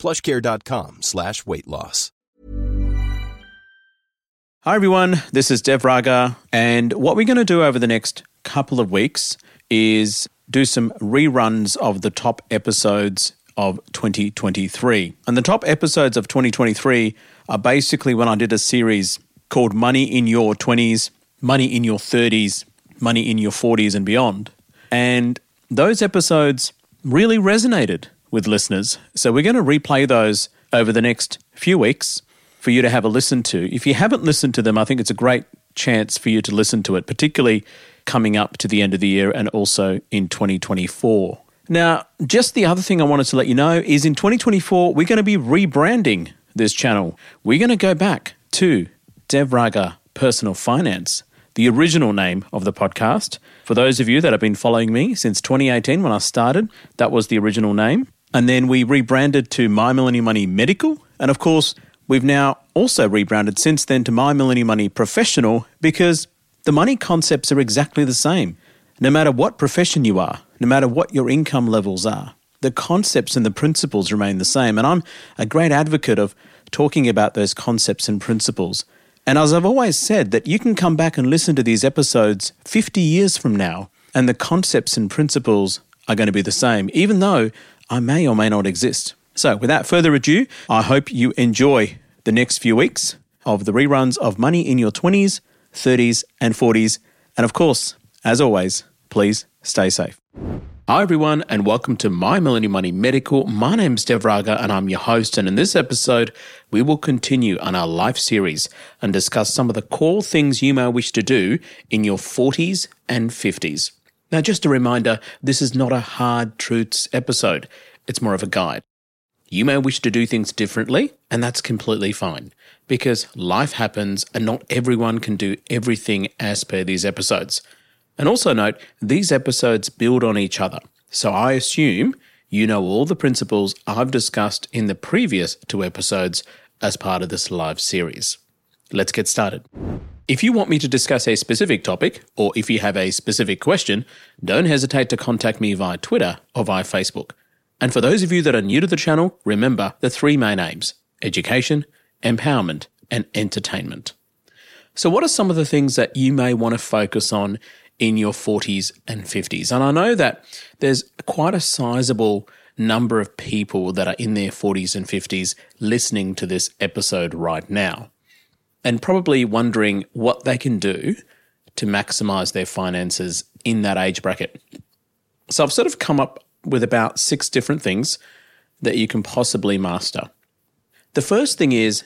plushcare.com slash weight loss. Hi everyone, this is Dev Raga, and what we're going to do over the next couple of weeks is do some reruns of the top episodes of 2023. And the top episodes of 2023 are basically when I did a series called Money in Your 20s, Money in Your 30s, Money in Your 40s, and beyond. And those episodes really resonated with listeners. So we're going to replay those over the next few weeks for you to have a listen to. If you haven't listened to them, I think it's a great chance for you to listen to it, particularly coming up to the end of the year and also in 2024. Now, just the other thing I wanted to let you know is in 2024, we're going to be rebranding this channel. We're going to go back to Dev Raga Personal Finance, the original name of the podcast. For those of you that have been following me since 2018 when I started, that was the original name. And then we rebranded to My Millennial Money Medical. And of course, we've now also rebranded since then to My Millennial Money Professional because the money concepts are exactly the same. No matter what profession you are, no matter what your income levels are, the concepts and the principles remain the same. And I'm a great advocate of talking about those concepts and principles. And as I've always said, that you can come back and listen to these episodes 50 years from now, and the concepts and principles are going to be the same, even though I may or may not exist. So, without further ado, I hope you enjoy the next few weeks of the reruns of Money in Your 20s, 30s, and 40s. And of course, as always, please stay safe. Hi, everyone, and welcome to My Millennial Money Medical. My name's Dev Raga, and I'm your host. And in this episode, we will continue on our life series and discuss some of the core things you may wish to do in your 40s and 50s. Now, just a reminder this is not a hard truths episode, it's more of a guide. You may wish to do things differently, and that's completely fine because life happens and not everyone can do everything as per these episodes. And also note, these episodes build on each other. So I assume you know all the principles I've discussed in the previous two episodes as part of this live series. Let's get started. If you want me to discuss a specific topic, or if you have a specific question, don't hesitate to contact me via Twitter or via Facebook. And for those of you that are new to the channel, remember the three main aims education, empowerment, and entertainment. So, what are some of the things that you may want to focus on in your 40s and 50s. And I know that there's quite a sizable number of people that are in their 40s and 50s listening to this episode right now and probably wondering what they can do to maximize their finances in that age bracket. So I've sort of come up with about six different things that you can possibly master. The first thing is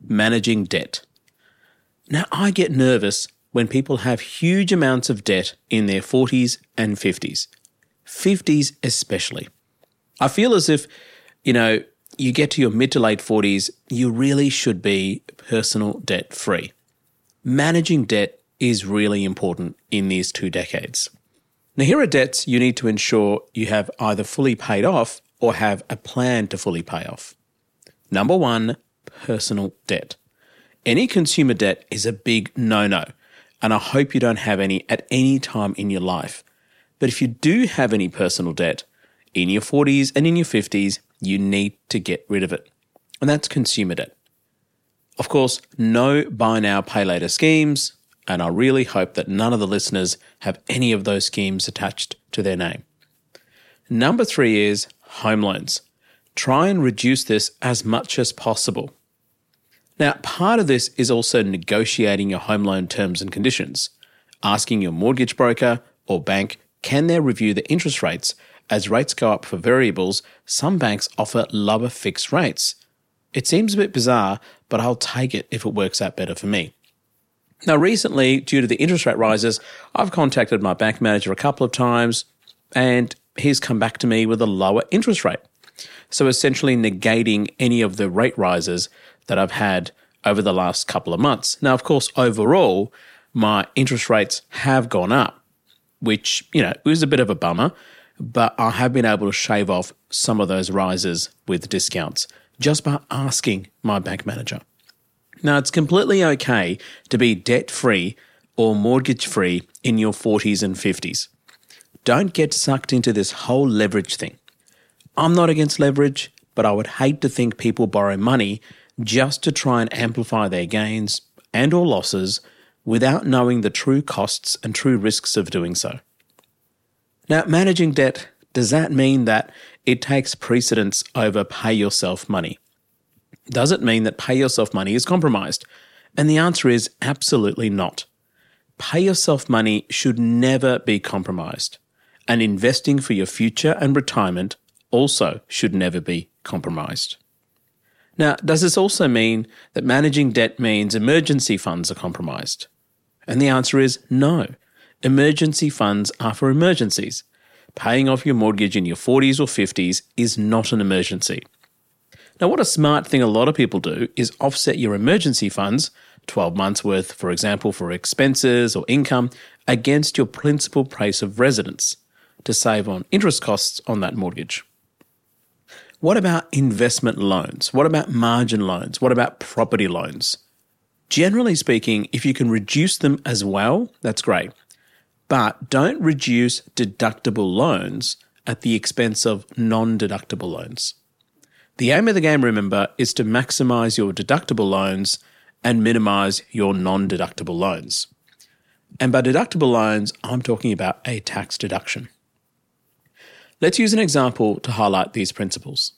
managing debt. Now, I get nervous when people have huge amounts of debt in their 40s and 50s, 50s especially. I feel as if, you know, you get to your mid to late 40s, you really should be personal debt free. Managing debt is really important in these two decades. Now, here are debts you need to ensure you have either fully paid off or have a plan to fully pay off. Number one, personal debt. Any consumer debt is a big no no and I hope you don't have any at any time in your life. But if you do have any personal debt in your 40s and in your 50s, you need to get rid of it. And that's consumer debt. Of course, no buy now, pay later schemes, and I really hope that none of the listeners have any of those schemes attached to their name. Number three is home loans. Try and reduce this as much as possible. Now, part of this is also negotiating your home loan terms and conditions, asking your mortgage broker or bank can they review the interest rates. As rates go up for variables, some banks offer lower fixed rates. It seems a bit bizarre, but I'll take it if it works out better for me. Now, recently, due to the interest rate rises, I've contacted my bank manager a couple of times and he's come back to me with a lower interest rate. So, essentially, negating any of the rate rises that I've had over the last couple of months. Now, of course, overall, my interest rates have gone up, which, you know, was a bit of a bummer, but I have been able to shave off some of those rises with discounts just by asking my bank manager. Now, it's completely okay to be debt free or mortgage free in your 40s and 50s. Don't get sucked into this whole leverage thing. I'm not against leverage, but I would hate to think people borrow money just to try and amplify their gains and or losses without knowing the true costs and true risks of doing so. Now, managing debt, does that mean that it takes precedence over pay yourself money? Does it mean that pay yourself money is compromised? And the answer is absolutely not. Pay yourself money should never be compromised, and investing for your future and retirement also should never be compromised. Now, does this also mean that managing debt means emergency funds are compromised? And the answer is no. Emergency funds are for emergencies. Paying off your mortgage in your 40s or 50s is not an emergency. Now, what a smart thing a lot of people do is offset your emergency funds, 12 months worth, for example, for expenses or income, against your principal place of residence to save on interest costs on that mortgage. What about investment loans? What about margin loans? What about property loans? Generally speaking, if you can reduce them as well, that's great. But don't reduce deductible loans at the expense of non deductible loans. The aim of the game, remember, is to maximize your deductible loans and minimize your non deductible loans. And by deductible loans, I'm talking about a tax deduction. Let's use an example to highlight these principles.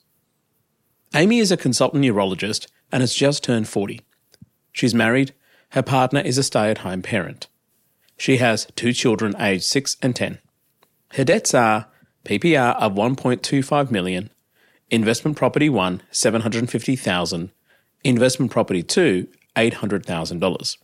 Amy is a consultant neurologist and has just turned 40. She's married, her partner is a stay at home parent. She has two children aged 6 and 10. Her debts are PPR of 1.25 million, investment property 1 750,000, investment property 2 $800,000.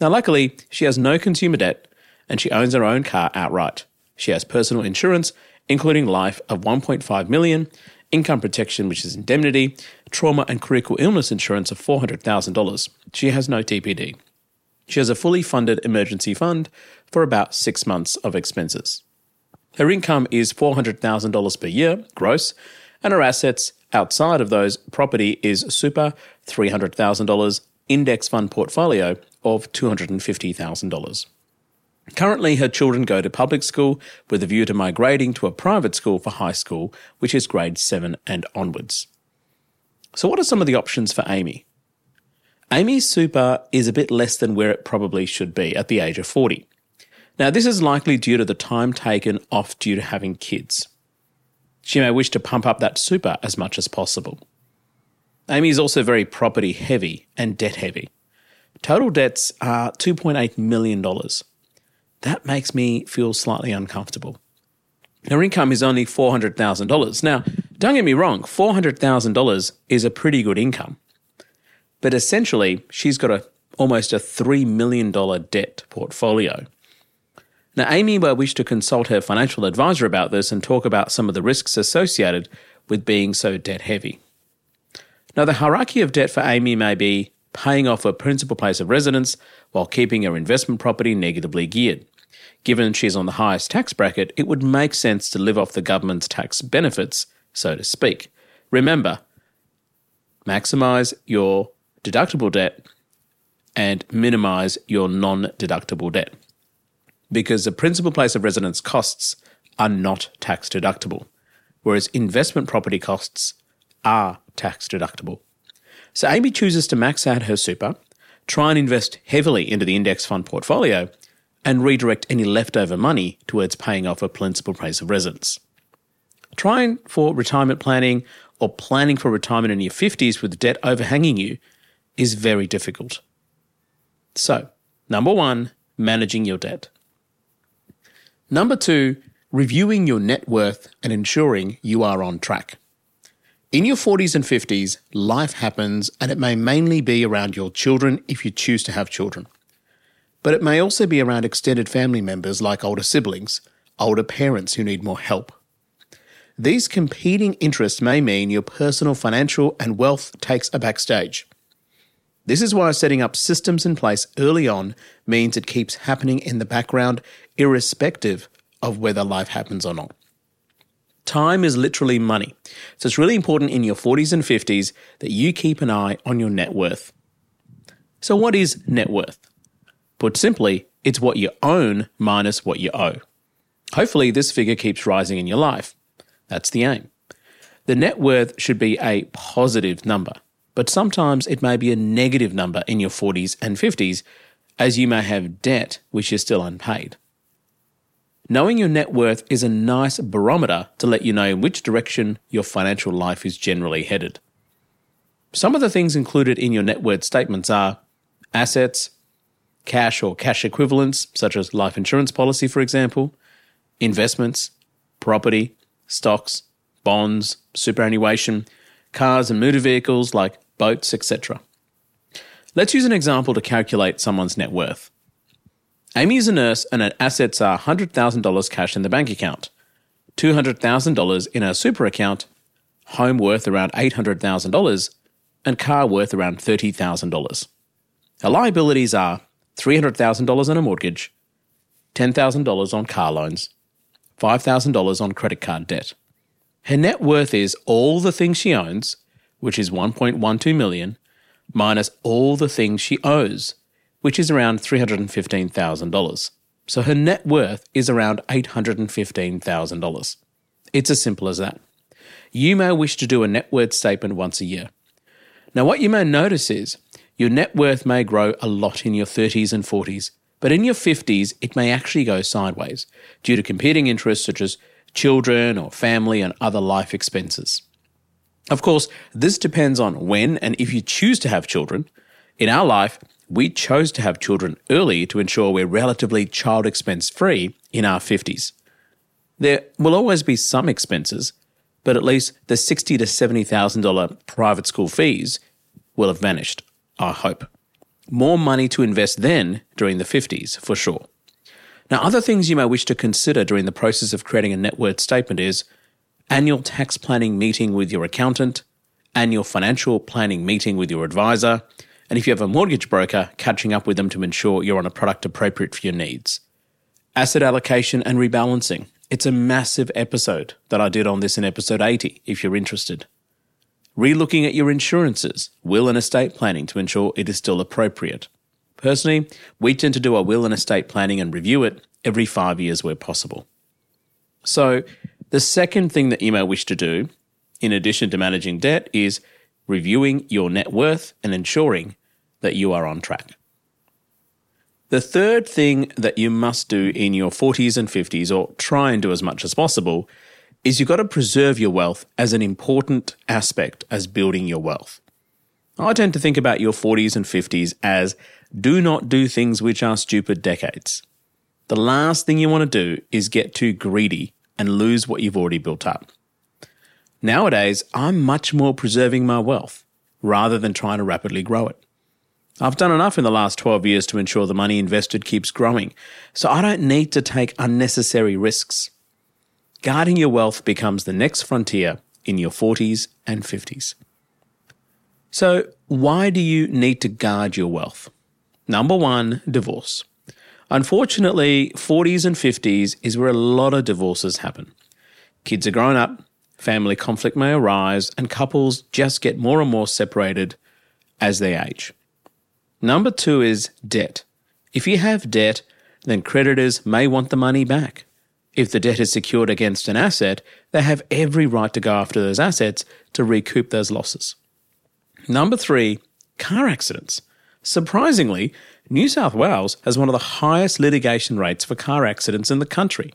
Now luckily, she has no consumer debt and she owns her own car outright. She has personal insurance including life of 1.5 million, income protection which is indemnity, trauma and critical illness insurance of $400,000. She has no TPD. She has a fully funded emergency fund for about 6 months of expenses. Her income is $400,000 per year gross, and her assets outside of those property is super $300,000 index fund portfolio of $250,000. Currently, her children go to public school with a view to migrating to a private school for high school, which is grade 7 and onwards. So, what are some of the options for Amy? Amy's super is a bit less than where it probably should be at the age of 40. Now, this is likely due to the time taken off due to having kids. She may wish to pump up that super as much as possible. Amy is also very property heavy and debt heavy. Total debts are $2.8 million that makes me feel slightly uncomfortable. Her income is only $400,000. Now, don't get me wrong, $400,000 is a pretty good income. But essentially, she's got a almost a $3 million debt portfolio. Now, Amy will wish to consult her financial advisor about this and talk about some of the risks associated with being so debt heavy. Now, the hierarchy of debt for Amy may be paying off her principal place of residence while keeping her investment property negatively geared. Given she's on the highest tax bracket, it would make sense to live off the government's tax benefits, so to speak. Remember, maximize your deductible debt and minimize your non deductible debt. Because the principal place of residence costs are not tax deductible, whereas investment property costs are tax deductible. So Amy chooses to max out her super, try and invest heavily into the index fund portfolio, and redirect any leftover money towards paying off a principal place of residence. Trying for retirement planning or planning for retirement in your 50s with debt overhanging you is very difficult. So, number one, managing your debt. Number two, reviewing your net worth and ensuring you are on track. In your 40s and 50s, life happens and it may mainly be around your children if you choose to have children but it may also be around extended family members like older siblings, older parents who need more help. These competing interests may mean your personal financial and wealth takes a backstage. This is why setting up systems in place early on means it keeps happening in the background, irrespective of whether life happens or not. Time is literally money. So it's really important in your 40s and 50s that you keep an eye on your net worth. So, what is net worth? Put simply, it's what you own minus what you owe. Hopefully, this figure keeps rising in your life. That's the aim. The net worth should be a positive number, but sometimes it may be a negative number in your 40s and 50s, as you may have debt which is still unpaid. Knowing your net worth is a nice barometer to let you know in which direction your financial life is generally headed. Some of the things included in your net worth statements are assets, cash or cash equivalents, such as life insurance policy, for example, investments, property, stocks, bonds, superannuation, cars and motor vehicles like boats, etc. Let's use an example to calculate someone's net worth. Amy is a nurse and her assets are $100,000 cash in the bank account, $200,000 in her super account, home worth around $800,000, and car worth around $30,000. Her liabilities are $300,000 on a mortgage, $10,000 on car loans, $5,000 on credit card debt. Her net worth is all the things she owns, which is 1.12 million, minus all the things she owes, which is around $315,000. So her net worth is around $815,000. It's as simple as that. You may wish to do a net worth statement once a year. Now, what you may notice is your net worth may grow a lot in your 30s and 40s, but in your 50s, it may actually go sideways due to competing interests such as children or family and other life expenses. Of course, this depends on when and if you choose to have children. In our life, we chose to have children early to ensure we're relatively child expense free in our 50s. There will always be some expenses, but at least the $60 to $70,000 private school fees will have vanished, I hope. More money to invest then during the 50s, for sure. Now, other things you may wish to consider during the process of creating a net worth statement is annual tax planning meeting with your accountant, annual financial planning meeting with your advisor, and if you have a mortgage broker, catching up with them to ensure you're on a product appropriate for your needs. Asset allocation and rebalancing. It's a massive episode that I did on this in episode 80, if you're interested. Relooking at your insurances, will and estate planning to ensure it is still appropriate. Personally, we tend to do our will and estate planning and review it every five years where possible. So, the second thing that you may wish to do, in addition to managing debt, is reviewing your net worth, and ensuring that you are on track. The third thing that you must do in your 40s and 50s, or try and do as much as possible, is you've got to preserve your wealth as an important aspect as building your wealth. I tend to think about your 40s and 50s as do not do things which are stupid decades. The last thing you want to do is get too greedy and lose what you've already built up. Nowadays, I'm much more preserving my wealth rather than trying to rapidly grow it. I've done enough in the last 12 years to ensure the money invested keeps growing, so I don't need to take unnecessary risks. Guarding your wealth becomes the next frontier in your 40s and 50s. So, why do you need to guard your wealth? Number one, divorce. Unfortunately, 40s and 50s is where a lot of divorces happen. Kids are grown up, family conflict may arise, and couples just get more and more separated as they age. Number two is debt. If you have debt, then creditors may want the money back. If the debt is secured against an asset, they have every right to go after those assets to recoup those losses. Number three, car accidents. Surprisingly, New South Wales has one of the highest litigation rates for car accidents in the country.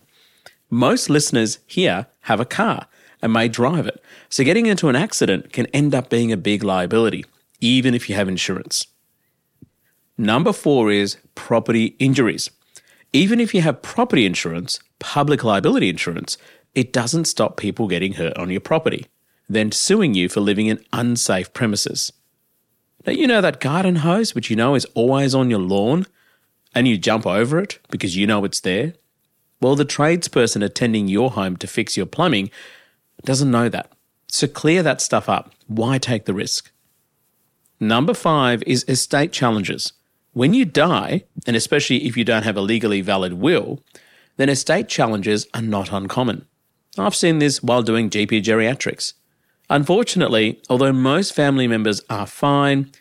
Most listeners here have a car, and may drive it. So getting into an accident can end up being a big liability, even if you have insurance. Number four is property injuries. Even if you have property insurance, public liability insurance, it doesn't stop people getting hurt on your property, then suing you for living in unsafe premises. Now, you know that garden hose, which you know is always on your lawn, and you jump over it because you know it's there? Well, the tradesperson attending your home to fix your plumbing doesn't know that. So clear that stuff up. Why take the risk? Number five is estate challenges. When you die, and especially if you don't have a legally valid will, then estate challenges are not uncommon. I've seen this while doing GP geriatrics. Unfortunately, although most family members are fine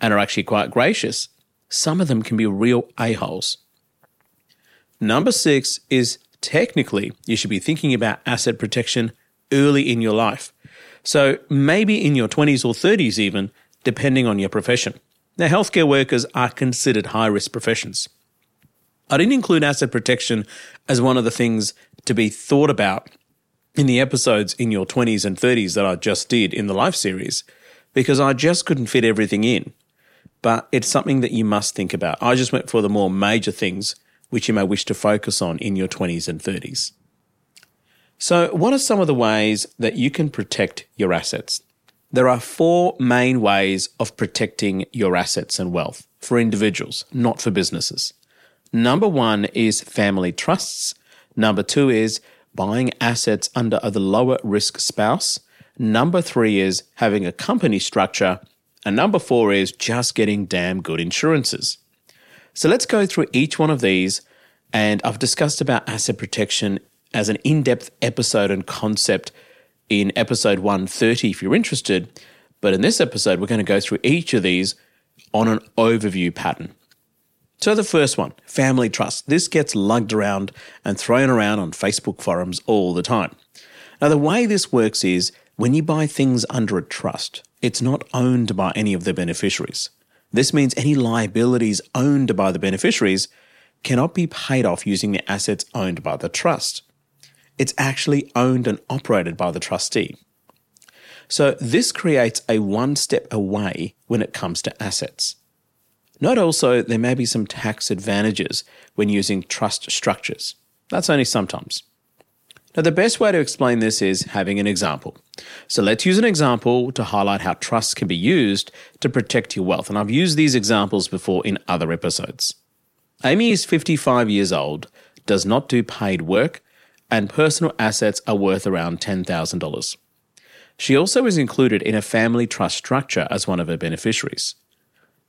and are actually quite gracious, some of them can be real a-holes. Number six is technically you should be thinking about asset protection early in your life. So maybe in your 20s or 30s, even, depending on your profession. Now, healthcare workers are considered high risk professions. I didn't include asset protection as one of the things to be thought about in the episodes in your 20s and 30s that I just did in the life series because I just couldn't fit everything in. But it's something that you must think about. I just went for the more major things which you may wish to focus on in your 20s and 30s. So, what are some of the ways that you can protect your assets? There are four main ways of protecting your assets and wealth for individuals, not for businesses. Number one is family trusts. Number two is buying assets under a lower risk spouse. Number three is having a company structure. And number four is just getting damn good insurances. So let's go through each one of these. And I've discussed about asset protection as an in depth episode and concept in episode 130 if you're interested. But in this episode, we're going to go through each of these on an overview pattern. So, the first one, family trust. This gets lugged around and thrown around on Facebook forums all the time. Now, the way this works is when you buy things under a trust, it's not owned by any of the beneficiaries. This means any liabilities owned by the beneficiaries cannot be paid off using the assets owned by the trust. It's actually owned and operated by the trustee. So, this creates a one step away when it comes to assets. Note also there may be some tax advantages when using trust structures. That's only sometimes. Now, the best way to explain this is having an example. So, let's use an example to highlight how trusts can be used to protect your wealth. And I've used these examples before in other episodes. Amy is 55 years old, does not do paid work, and personal assets are worth around $10,000. She also is included in a family trust structure as one of her beneficiaries.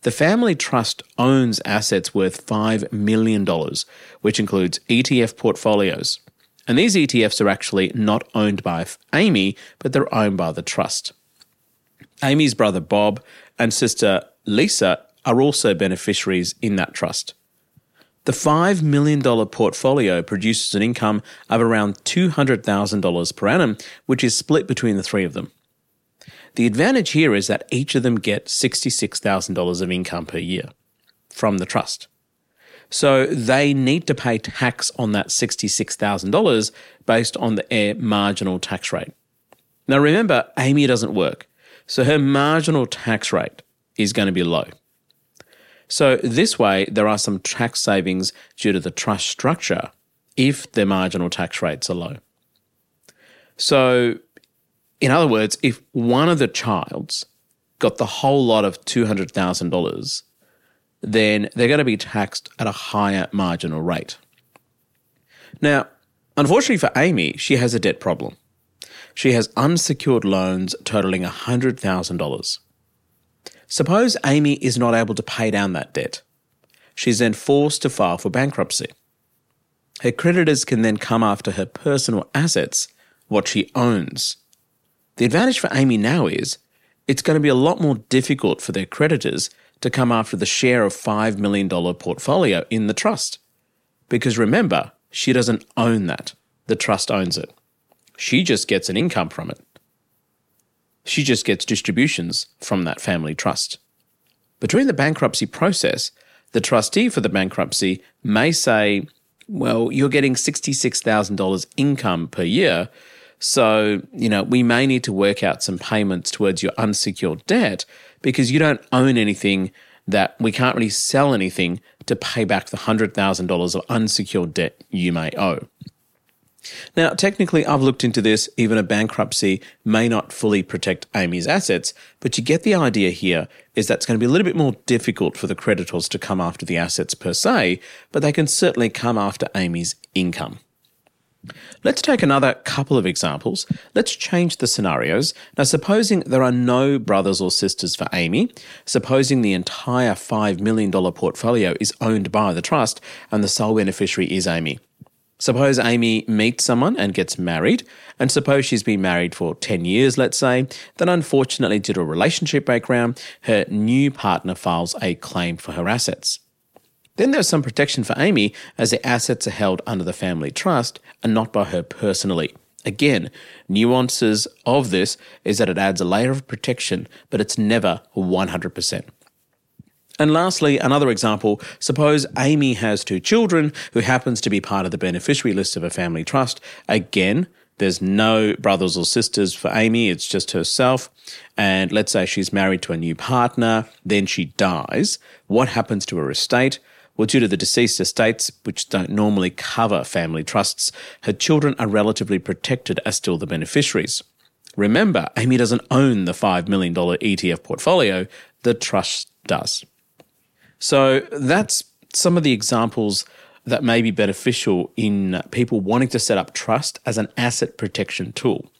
The family trust owns assets worth $5 million, which includes ETF portfolios. And these ETFs are actually not owned by Amy, but they're owned by the trust. Amy's brother Bob and sister Lisa are also beneficiaries in that trust. The $5 million portfolio produces an income of around $200,000 per annum, which is split between the three of them. The advantage here is that each of them get $66,000 of income per year from the trust. So they need to pay tax on that $66,000 based on the air marginal tax rate. Now remember, Amy doesn't work, so her marginal tax rate is going to be low. So this way, there are some tax savings due to the trust structure if their marginal tax rates are low. So in other words, if one of the childs got the whole lot of $200,000, then they're going to be taxed at a higher marginal rate. Now, unfortunately for Amy, she has a debt problem. She has unsecured loans totaling $100,000. Suppose Amy is not able to pay down that debt. She's then forced to file for bankruptcy. Her creditors can then come after her personal assets, what she owns, the advantage for Amy now is it's going to be a lot more difficult for their creditors to come after the share of $5 million portfolio in the trust. Because remember, she doesn't own that, the trust owns it. She just gets an income from it. She just gets distributions from that family trust. Between the bankruptcy process, the trustee for the bankruptcy may say, Well, you're getting $66,000 income per year, so, you know, we may need to work out some payments towards your unsecured debt because you don't own anything that we can't really sell anything to pay back the $100,000 of unsecured debt you may owe. Now, technically, I've looked into this. Even a bankruptcy may not fully protect Amy's assets, but you get the idea here is that it's going to be a little bit more difficult for the creditors to come after the assets per se, but they can certainly come after Amy's income. Let's take another couple of examples. Let's change the scenarios. Now, supposing there are no brothers or sisters for Amy, supposing the entire $5 million portfolio is owned by the trust and the sole beneficiary is Amy. Suppose Amy meets someone and gets married, and suppose she's been married for 10 years, let's say, then unfortunately, due to a relationship breakdown, her new partner files a claim for her assets. Then there's some protection for Amy as the assets are held under the family trust and not by her personally. Again, nuances of this is that it adds a layer of protection, but it's never 100%. And lastly, another example suppose Amy has two children who happens to be part of the beneficiary list of a family trust. Again, there's no brothers or sisters for Amy, it's just herself. And let's say she's married to a new partner, then she dies. What happens to her estate? Well, due to the deceased estates, which don't normally cover family trusts, her children are relatively protected as still the beneficiaries. Remember, Amy doesn't own the $5 million ETF portfolio, the trust does. So that's some of the examples that may be beneficial in people wanting to set up trust as an asset protection tool.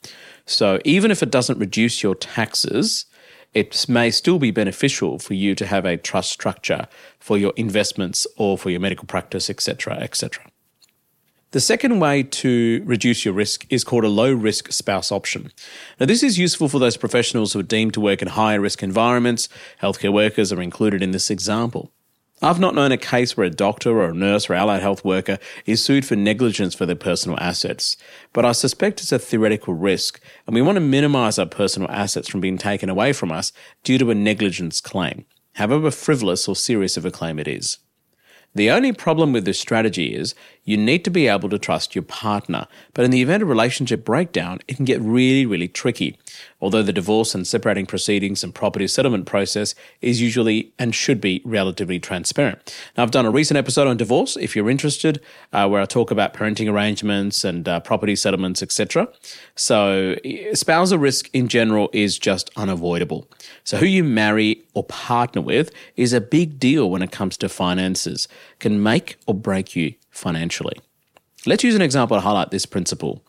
So even if it doesn't reduce your taxes, it may still be beneficial for you to have a trust structure for your investments or for your medical practice, etc., etc. The second way to reduce your risk is called a low risk spouse option. Now, this is useful for those professionals who are deemed to work in higher risk environments. Healthcare workers are included in this example. I've not known a case where a doctor or a nurse or allied health worker is sued for negligence for their personal assets, but I suspect it's a theoretical risk, and we want to minimize our personal assets from being taken away from us due to a negligence claim, however frivolous or serious of a claim it is. The only problem with this strategy is you need to be able to trust your partner, but in the event of relationship breakdown, it can get really, really tricky. Although the divorce and separating proceedings and property settlement process is usually and should be relatively transparent. Now, I've done a recent episode on divorce, if you're interested, uh, where I talk about parenting arrangements and uh, property settlements, etc. So, spousal risk in general is just unavoidable. So, who you marry or partner with is a big deal when it comes to finances, can make or break you financially. Let's use an example to highlight this principle.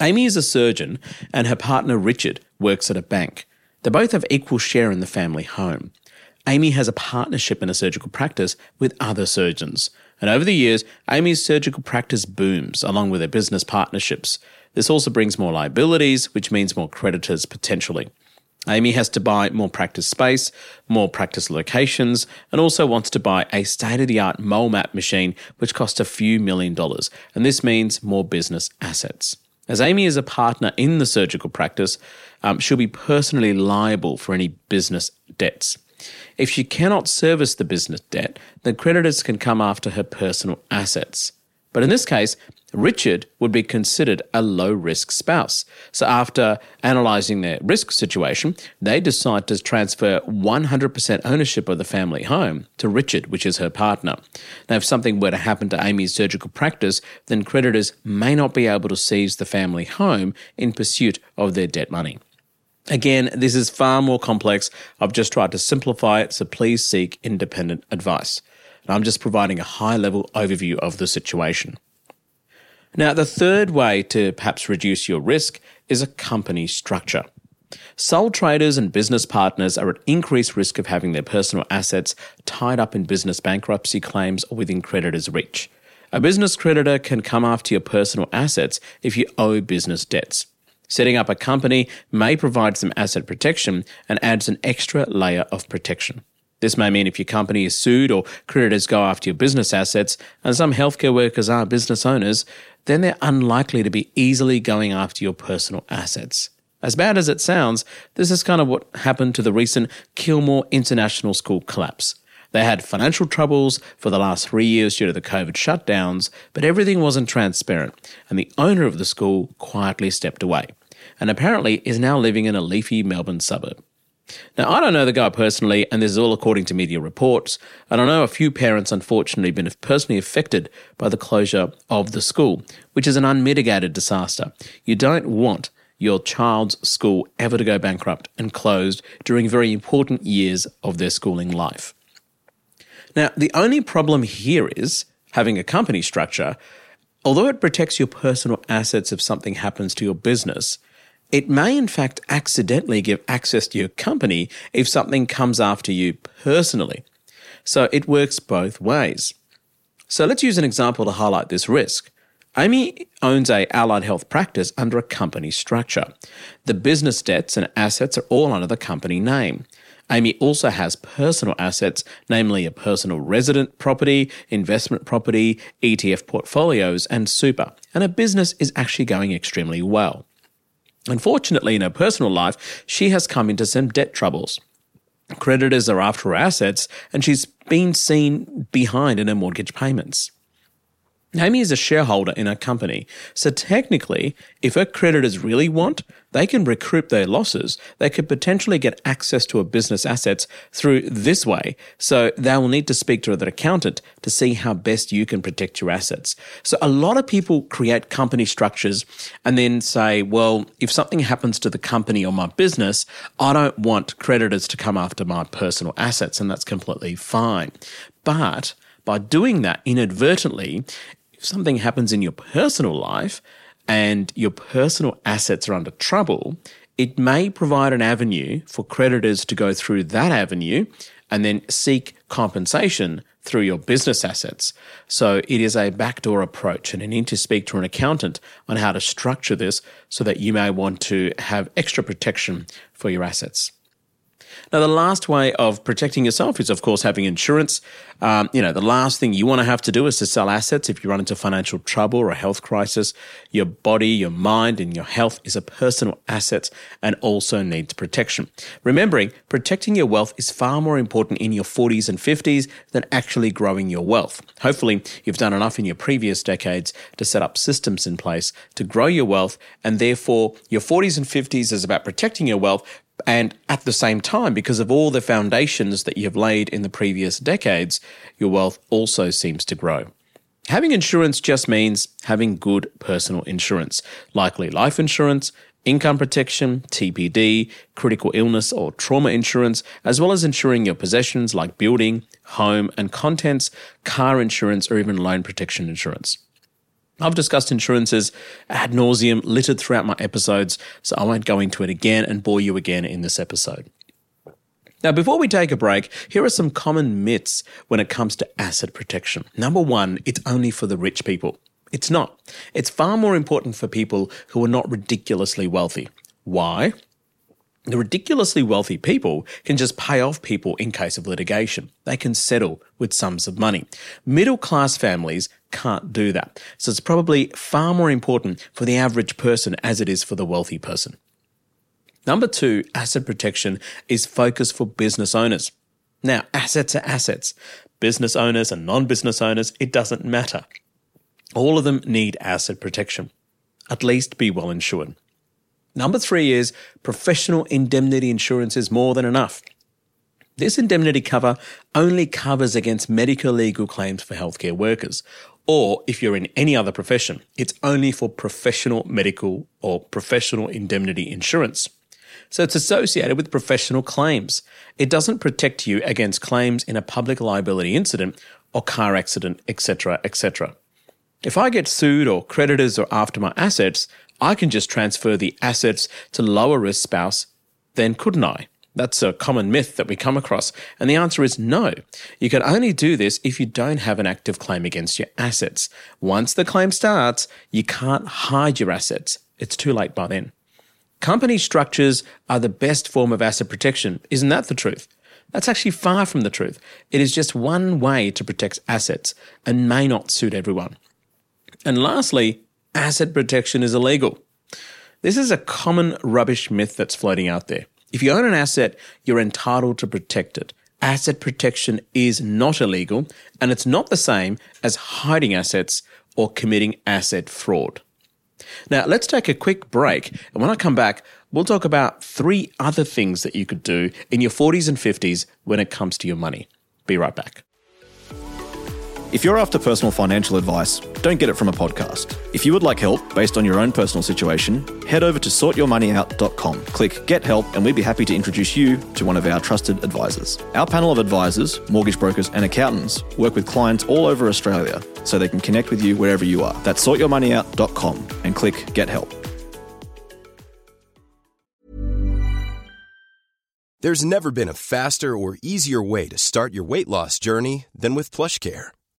Amy is a surgeon, and her partner Richard works at a bank. They both have equal share in the family home. Amy has a partnership in a surgical practice with other surgeons. And over the years, Amy's surgical practice booms along with her business partnerships. This also brings more liabilities, which means more creditors potentially. Amy has to buy more practice space, more practice locations, and also wants to buy a state of the art mole map machine, which costs a few million dollars. And this means more business assets. As Amy is a partner in the surgical practice, um, she'll be personally liable for any business debts. If she cannot service the business debt, the creditors can come after her personal assets. But in this case, Richard would be considered a low risk spouse. So, after analysing their risk situation, they decide to transfer 100% ownership of the family home to Richard, which is her partner. Now, if something were to happen to Amy's surgical practice, then creditors may not be able to seize the family home in pursuit of their debt money. Again, this is far more complex. I've just tried to simplify it, so please seek independent advice. And I'm just providing a high level overview of the situation. Now, the third way to perhaps reduce your risk is a company structure. Sole traders and business partners are at increased risk of having their personal assets tied up in business bankruptcy claims or within creditors' reach. A business creditor can come after your personal assets if you owe business debts. Setting up a company may provide some asset protection and adds an extra layer of protection. This may mean if your company is sued or creditors go after your business assets, and some healthcare workers are business owners, then they're unlikely to be easily going after your personal assets. As bad as it sounds, this is kind of what happened to the recent Kilmore International School collapse. They had financial troubles for the last three years due to the COVID shutdowns, but everything wasn't transparent, and the owner of the school quietly stepped away, and apparently is now living in a leafy Melbourne suburb. Now, I don't know the guy personally, and this is all according to media reports. And I know a few parents, unfortunately, been personally affected by the closure of the school, which is an unmitigated disaster. You don't want your child's school ever to go bankrupt and closed during very important years of their schooling life. Now, the only problem here is having a company structure Although it protects your personal assets if something happens to your business, it may in fact accidentally give access to your company if something comes after you personally. So it works both ways. So let's use an example to highlight this risk. Amy owns a allied health practice under a company structure. The business debts and assets are all under the company name. Amy also has personal assets, namely a personal resident property, investment property, ETF portfolios, and super. And her business is actually going extremely well. Unfortunately, in her personal life, she has come into some debt troubles. Creditors are after her assets, and she's been seen behind in her mortgage payments. Amy is a shareholder in her company, so technically, if her creditors really want, they can recoup their losses. They could potentially get access to a business assets through this way. So they will need to speak to their accountant to see how best you can protect your assets. So a lot of people create company structures and then say, well, if something happens to the company or my business, I don't want creditors to come after my personal assets, and that's completely fine. But by doing that inadvertently, if something happens in your personal life and your personal assets are under trouble, it may provide an avenue for creditors to go through that avenue and then seek compensation through your business assets. So it is a backdoor approach, and you need to speak to an accountant on how to structure this so that you may want to have extra protection for your assets. Now, the last way of protecting yourself is, of course, having insurance. Um, you know, the last thing you want to have to do is to sell assets if you run into financial trouble or a health crisis. Your body, your mind, and your health is a personal asset and also needs protection. Remembering, protecting your wealth is far more important in your 40s and 50s than actually growing your wealth. Hopefully, you've done enough in your previous decades to set up systems in place to grow your wealth, and therefore, your 40s and 50s is about protecting your wealth, and at the same time, because of all the foundations that you've laid in the previous decades, your wealth also seems to grow. Having insurance just means having good personal insurance, likely life insurance, income protection, TPD, critical illness or trauma insurance, as well as insuring your possessions like building, home and contents, car insurance, or even loan protection insurance. I've discussed insurances ad nauseum, littered throughout my episodes, so I won't go into it again and bore you again in this episode. Now, before we take a break, here are some common myths when it comes to asset protection. Number one, it's only for the rich people. It's not. It's far more important for people who are not ridiculously wealthy. Why? The ridiculously wealthy people can just pay off people in case of litigation. They can settle with sums of money. Middle class families can't do that. So it's probably far more important for the average person as it is for the wealthy person. Number two, asset protection is focused for business owners. Now, assets are assets. Business owners and non business owners, it doesn't matter. All of them need asset protection. At least be well insured. Number three is professional indemnity insurance is more than enough. This indemnity cover only covers against medical legal claims for healthcare workers. Or if you're in any other profession, it's only for professional medical or professional indemnity insurance. So it's associated with professional claims. It doesn't protect you against claims in a public liability incident or car accident, etc., etc. If I get sued or creditors are after my assets, I can just transfer the assets to lower risk spouse, then couldn't I? That's a common myth that we come across. And the answer is no. You can only do this if you don't have an active claim against your assets. Once the claim starts, you can't hide your assets. It's too late by then. Company structures are the best form of asset protection. Isn't that the truth? That's actually far from the truth. It is just one way to protect assets and may not suit everyone. And lastly, asset protection is illegal. This is a common rubbish myth that's floating out there. If you own an asset, you're entitled to protect it. Asset protection is not illegal, and it's not the same as hiding assets or committing asset fraud. Now, let's take a quick break, and when I come back, we'll talk about three other things that you could do in your 40s and 50s when it comes to your money. Be right back. If you're after personal financial advice, don't get it from a podcast. If you would like help based on your own personal situation, head over to sortyourmoneyout.com. Click Get Help, and we'd be happy to introduce you to one of our trusted advisors. Our panel of advisors, mortgage brokers, and accountants work with clients all over Australia so they can connect with you wherever you are. That's sortyourmoneyout.com and click Get Help. There's never been a faster or easier way to start your weight loss journey than with PlushCare.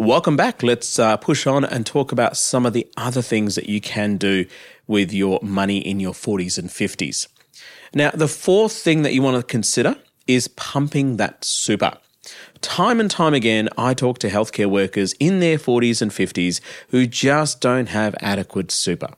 Welcome back. Let's uh, push on and talk about some of the other things that you can do with your money in your 40s and 50s. Now, the fourth thing that you want to consider is pumping that super. Time and time again, I talk to healthcare workers in their 40s and 50s who just don't have adequate super.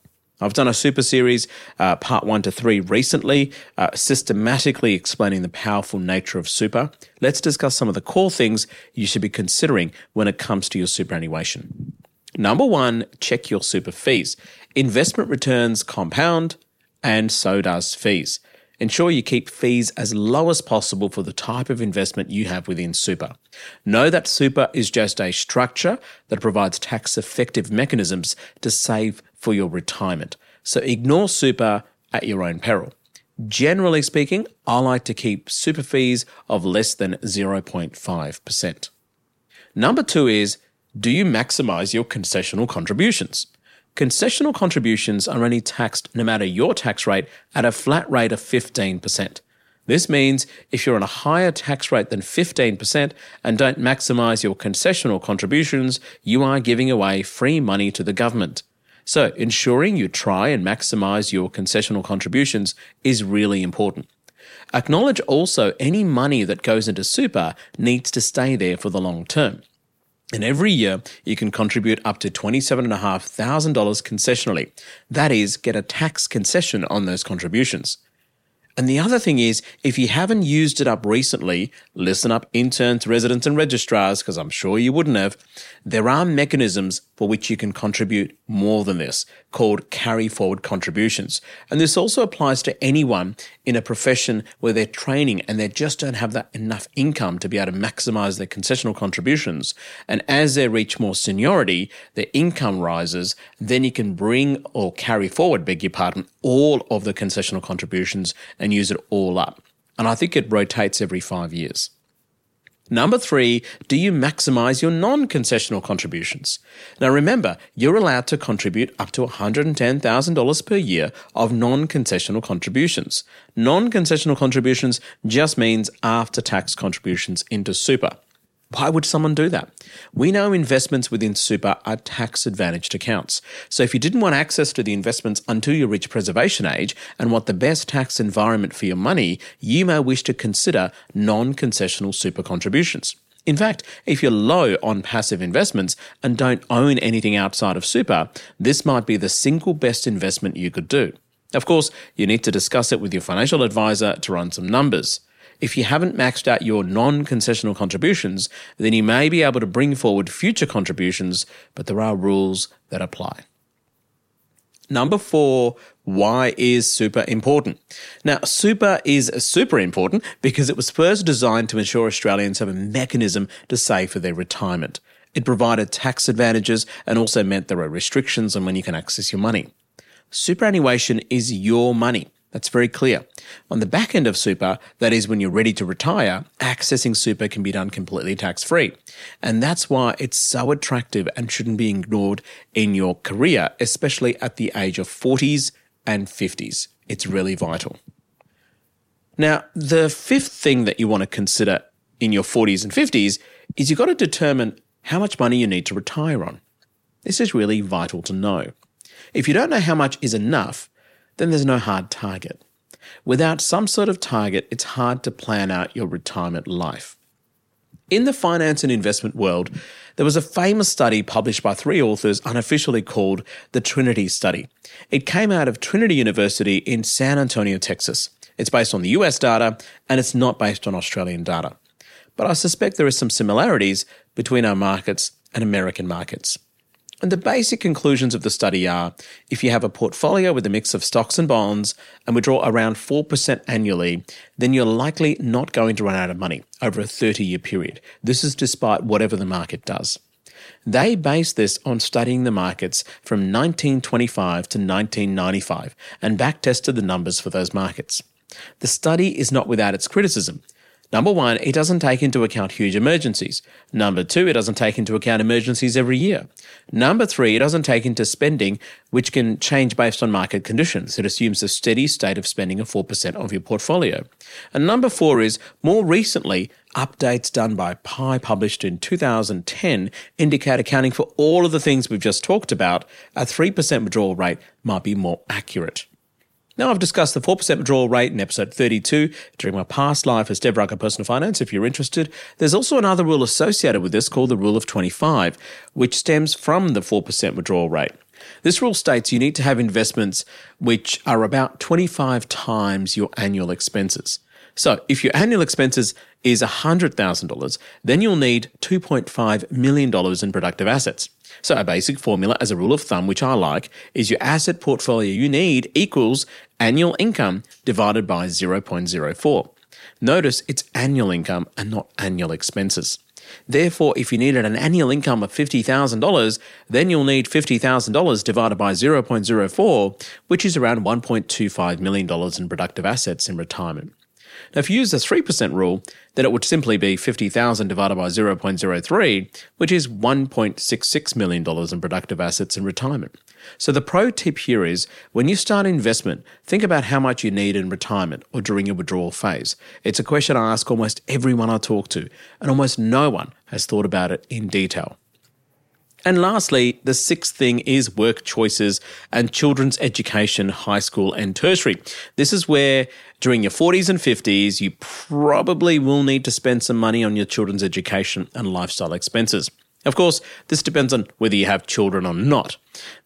I've done a super series, uh, part one to three, recently, uh, systematically explaining the powerful nature of super. Let's discuss some of the core things you should be considering when it comes to your superannuation. Number one, check your super fees. Investment returns compound, and so does fees. Ensure you keep fees as low as possible for the type of investment you have within super. Know that super is just a structure that provides tax effective mechanisms to save for your retirement. So ignore super at your own peril. Generally speaking, I like to keep super fees of less than 0.5%. Number two is do you maximize your concessional contributions? Concessional contributions are only taxed no matter your tax rate at a flat rate of 15%. This means if you're on a higher tax rate than 15% and don't maximize your concessional contributions, you are giving away free money to the government. So, ensuring you try and maximize your concessional contributions is really important. Acknowledge also any money that goes into super needs to stay there for the long term. And every year, you can contribute up to $27,500 concessionally. That is, get a tax concession on those contributions. And the other thing is, if you haven't used it up recently, listen up interns, residents, and registrars, because I'm sure you wouldn't have. There are mechanisms for which you can contribute more than this, called carry forward contributions. And this also applies to anyone in a profession where they're training and they just don't have that enough income to be able to maximize their concessional contributions. And as they reach more seniority, their income rises, then you can bring or carry forward, beg your pardon, all of the concessional contributions and use it all up. And I think it rotates every five years. Number three, do you maximize your non concessional contributions? Now remember, you're allowed to contribute up to $110,000 per year of non concessional contributions. Non concessional contributions just means after tax contributions into super. Why would someone do that? We know investments within super are tax advantaged accounts. So if you didn't want access to the investments until you reach preservation age and want the best tax environment for your money, you may wish to consider non concessional super contributions. In fact, if you're low on passive investments and don't own anything outside of super, this might be the single best investment you could do. Of course, you need to discuss it with your financial advisor to run some numbers. If you haven't maxed out your non concessional contributions, then you may be able to bring forward future contributions, but there are rules that apply. Number four, why is super important? Now, super is super important because it was first designed to ensure Australians have a mechanism to save for their retirement. It provided tax advantages and also meant there are restrictions on when you can access your money. Superannuation is your money. That's very clear. On the back end of super, that is when you're ready to retire, accessing super can be done completely tax free. And that's why it's so attractive and shouldn't be ignored in your career, especially at the age of 40s and 50s. It's really vital. Now, the fifth thing that you want to consider in your 40s and 50s is you've got to determine how much money you need to retire on. This is really vital to know. If you don't know how much is enough, then there's no hard target. Without some sort of target, it's hard to plan out your retirement life. In the finance and investment world, there was a famous study published by three authors unofficially called the Trinity Study. It came out of Trinity University in San Antonio, Texas. It's based on the US data and it's not based on Australian data. But I suspect there are some similarities between our markets and American markets. And the basic conclusions of the study are if you have a portfolio with a mix of stocks and bonds and withdraw around 4% annually, then you're likely not going to run out of money over a 30 year period. This is despite whatever the market does. They base this on studying the markets from 1925 to 1995 and backtested the numbers for those markets. The study is not without its criticism. Number one, it doesn't take into account huge emergencies. Number two, it doesn't take into account emergencies every year. Number three, it doesn't take into spending, which can change based on market conditions. It assumes a steady state of spending of 4% of your portfolio. And number four is, more recently, updates done by Pi published in 2010 indicate accounting for all of the things we've just talked about, a 3% withdrawal rate might be more accurate. Now, I've discussed the 4% withdrawal rate in episode 32 during my past life as Dev Raga Personal Finance, if you're interested. There's also another rule associated with this called the Rule of 25, which stems from the 4% withdrawal rate. This rule states you need to have investments which are about 25 times your annual expenses. So if your annual expenses is $100,000, then you'll need $2.5 million in productive assets. So a basic formula as a rule of thumb, which I like, is your asset portfolio you need equals annual income divided by 0.04. Notice it's annual income and not annual expenses. Therefore, if you needed an annual income of $50,000, then you'll need $50,000 divided by 0.04, which is around $1.25 million in productive assets in retirement. Now, if you use the 3% rule, then it would simply be 50,000 divided by 0.03, which is $1.66 million in productive assets in retirement. So the pro tip here is when you start investment, think about how much you need in retirement or during your withdrawal phase. It's a question I ask almost everyone I talk to, and almost no one has thought about it in detail. And lastly, the sixth thing is work choices and children's education, high school and tertiary. This is where during your 40s and 50s, you probably will need to spend some money on your children's education and lifestyle expenses. Of course, this depends on whether you have children or not.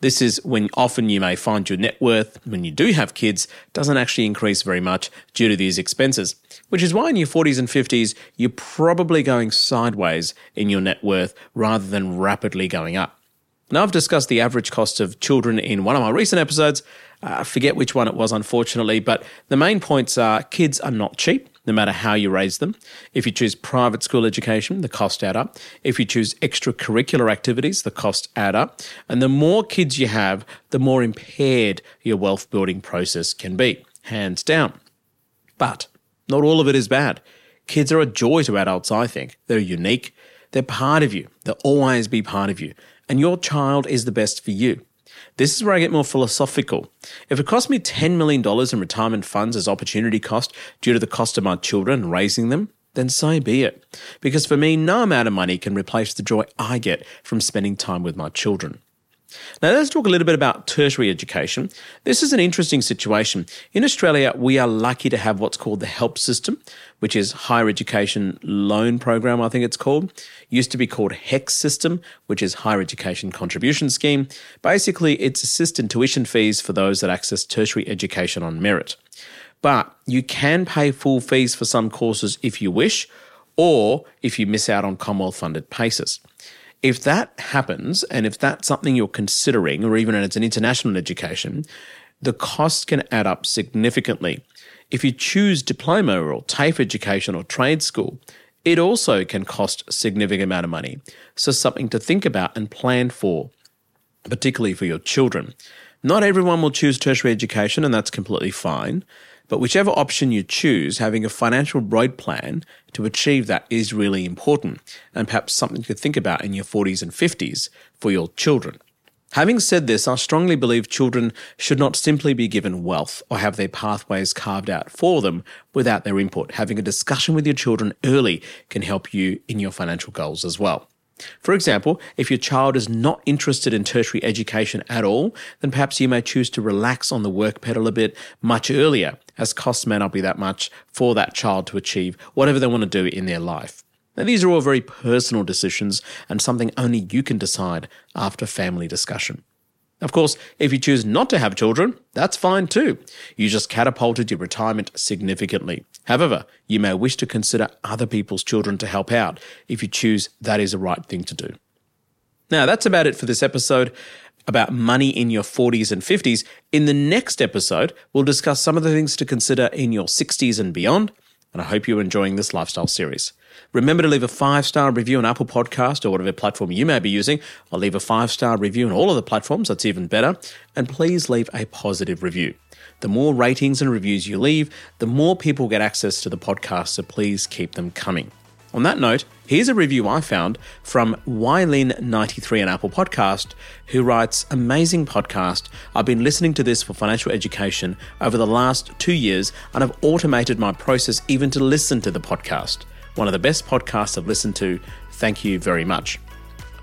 This is when often you may find your net worth, when you do have kids, doesn't actually increase very much due to these expenses, which is why in your 40s and 50s, you're probably going sideways in your net worth rather than rapidly going up. Now, I've discussed the average cost of children in one of my recent episodes. Uh, I forget which one it was, unfortunately, but the main points are kids are not cheap no matter how you raise them. If you choose private school education, the cost add up. If you choose extracurricular activities, the cost add up. And the more kids you have, the more impaired your wealth building process can be, hands down. But not all of it is bad. Kids are a joy to adults, I think. They're unique. They're part of you. They'll always be part of you. And your child is the best for you. This is where I get more philosophical. If it cost me $10 million in retirement funds as opportunity cost due to the cost of my children raising them, then so be it. Because for me, no amount of money can replace the joy I get from spending time with my children. Now, let's talk a little bit about tertiary education. This is an interesting situation. In Australia, we are lucky to have what's called the HELP system, which is Higher Education Loan Program, I think it's called. used to be called HECS system, which is Higher Education Contribution Scheme. Basically, it's assisted tuition fees for those that access tertiary education on merit. But you can pay full fees for some courses if you wish, or if you miss out on Commonwealth funded PACES. If that happens, and if that's something you're considering, or even it's an international education, the cost can add up significantly. If you choose diploma or TAFE education or trade school, it also can cost a significant amount of money. So something to think about and plan for, particularly for your children. Not everyone will choose tertiary education, and that's completely fine. But whichever option you choose, having a financial road plan to achieve that is really important, and perhaps something to think about in your 40s and 50s for your children. Having said this, I strongly believe children should not simply be given wealth or have their pathways carved out for them without their input. Having a discussion with your children early can help you in your financial goals as well. For example, if your child is not interested in tertiary education at all, then perhaps you may choose to relax on the work pedal a bit much earlier, as costs may not be that much for that child to achieve whatever they want to do in their life. Now, these are all very personal decisions and something only you can decide after family discussion. Of course, if you choose not to have children, that's fine too. You just catapulted your retirement significantly. However, you may wish to consider other people's children to help out if you choose that is the right thing to do. Now, that's about it for this episode about money in your 40s and 50s. In the next episode, we'll discuss some of the things to consider in your 60s and beyond. And I hope you're enjoying this lifestyle series. Remember to leave a five star review on Apple Podcast or whatever platform you may be using. I'll leave a five star review on all of the platforms, that's even better. And please leave a positive review. The more ratings and reviews you leave, the more people get access to the podcast, so please keep them coming. On that note, here's a review I found from Wylin93 on Apple Podcast, who writes, Amazing podcast. I've been listening to this for financial education over the last two years and I've automated my process even to listen to the podcast. One of the best podcasts I've listened to. Thank you very much.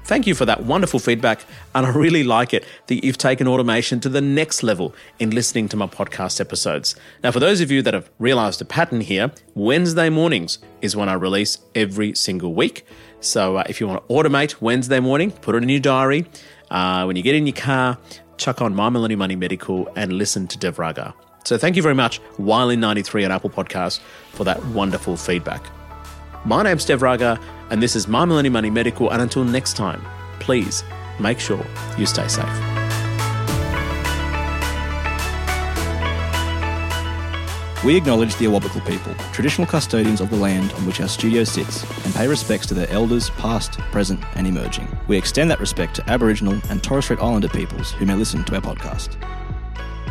Thank you for that wonderful feedback, and I really like it that you've taken automation to the next level in listening to my podcast episodes. Now, for those of you that have realized a pattern here, Wednesday mornings is when I release every single week. So uh, if you want to automate Wednesday morning, put it in your diary. Uh, when you get in your car, chuck on My Millennial Money Medical and listen to Dev Raga. So thank you very much, Wylin93 on Apple Podcast, for that wonderful feedback. My name's Dev Raga, and this is My Millennial Money Medical. And until next time, please make sure you stay safe. We acknowledge the Awabakal people, traditional custodians of the land on which our studio sits, and pay respects to their elders, past, present, and emerging. We extend that respect to Aboriginal and Torres Strait Islander peoples who may listen to our podcast.